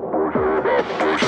Bonjour, bonjour.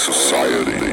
society.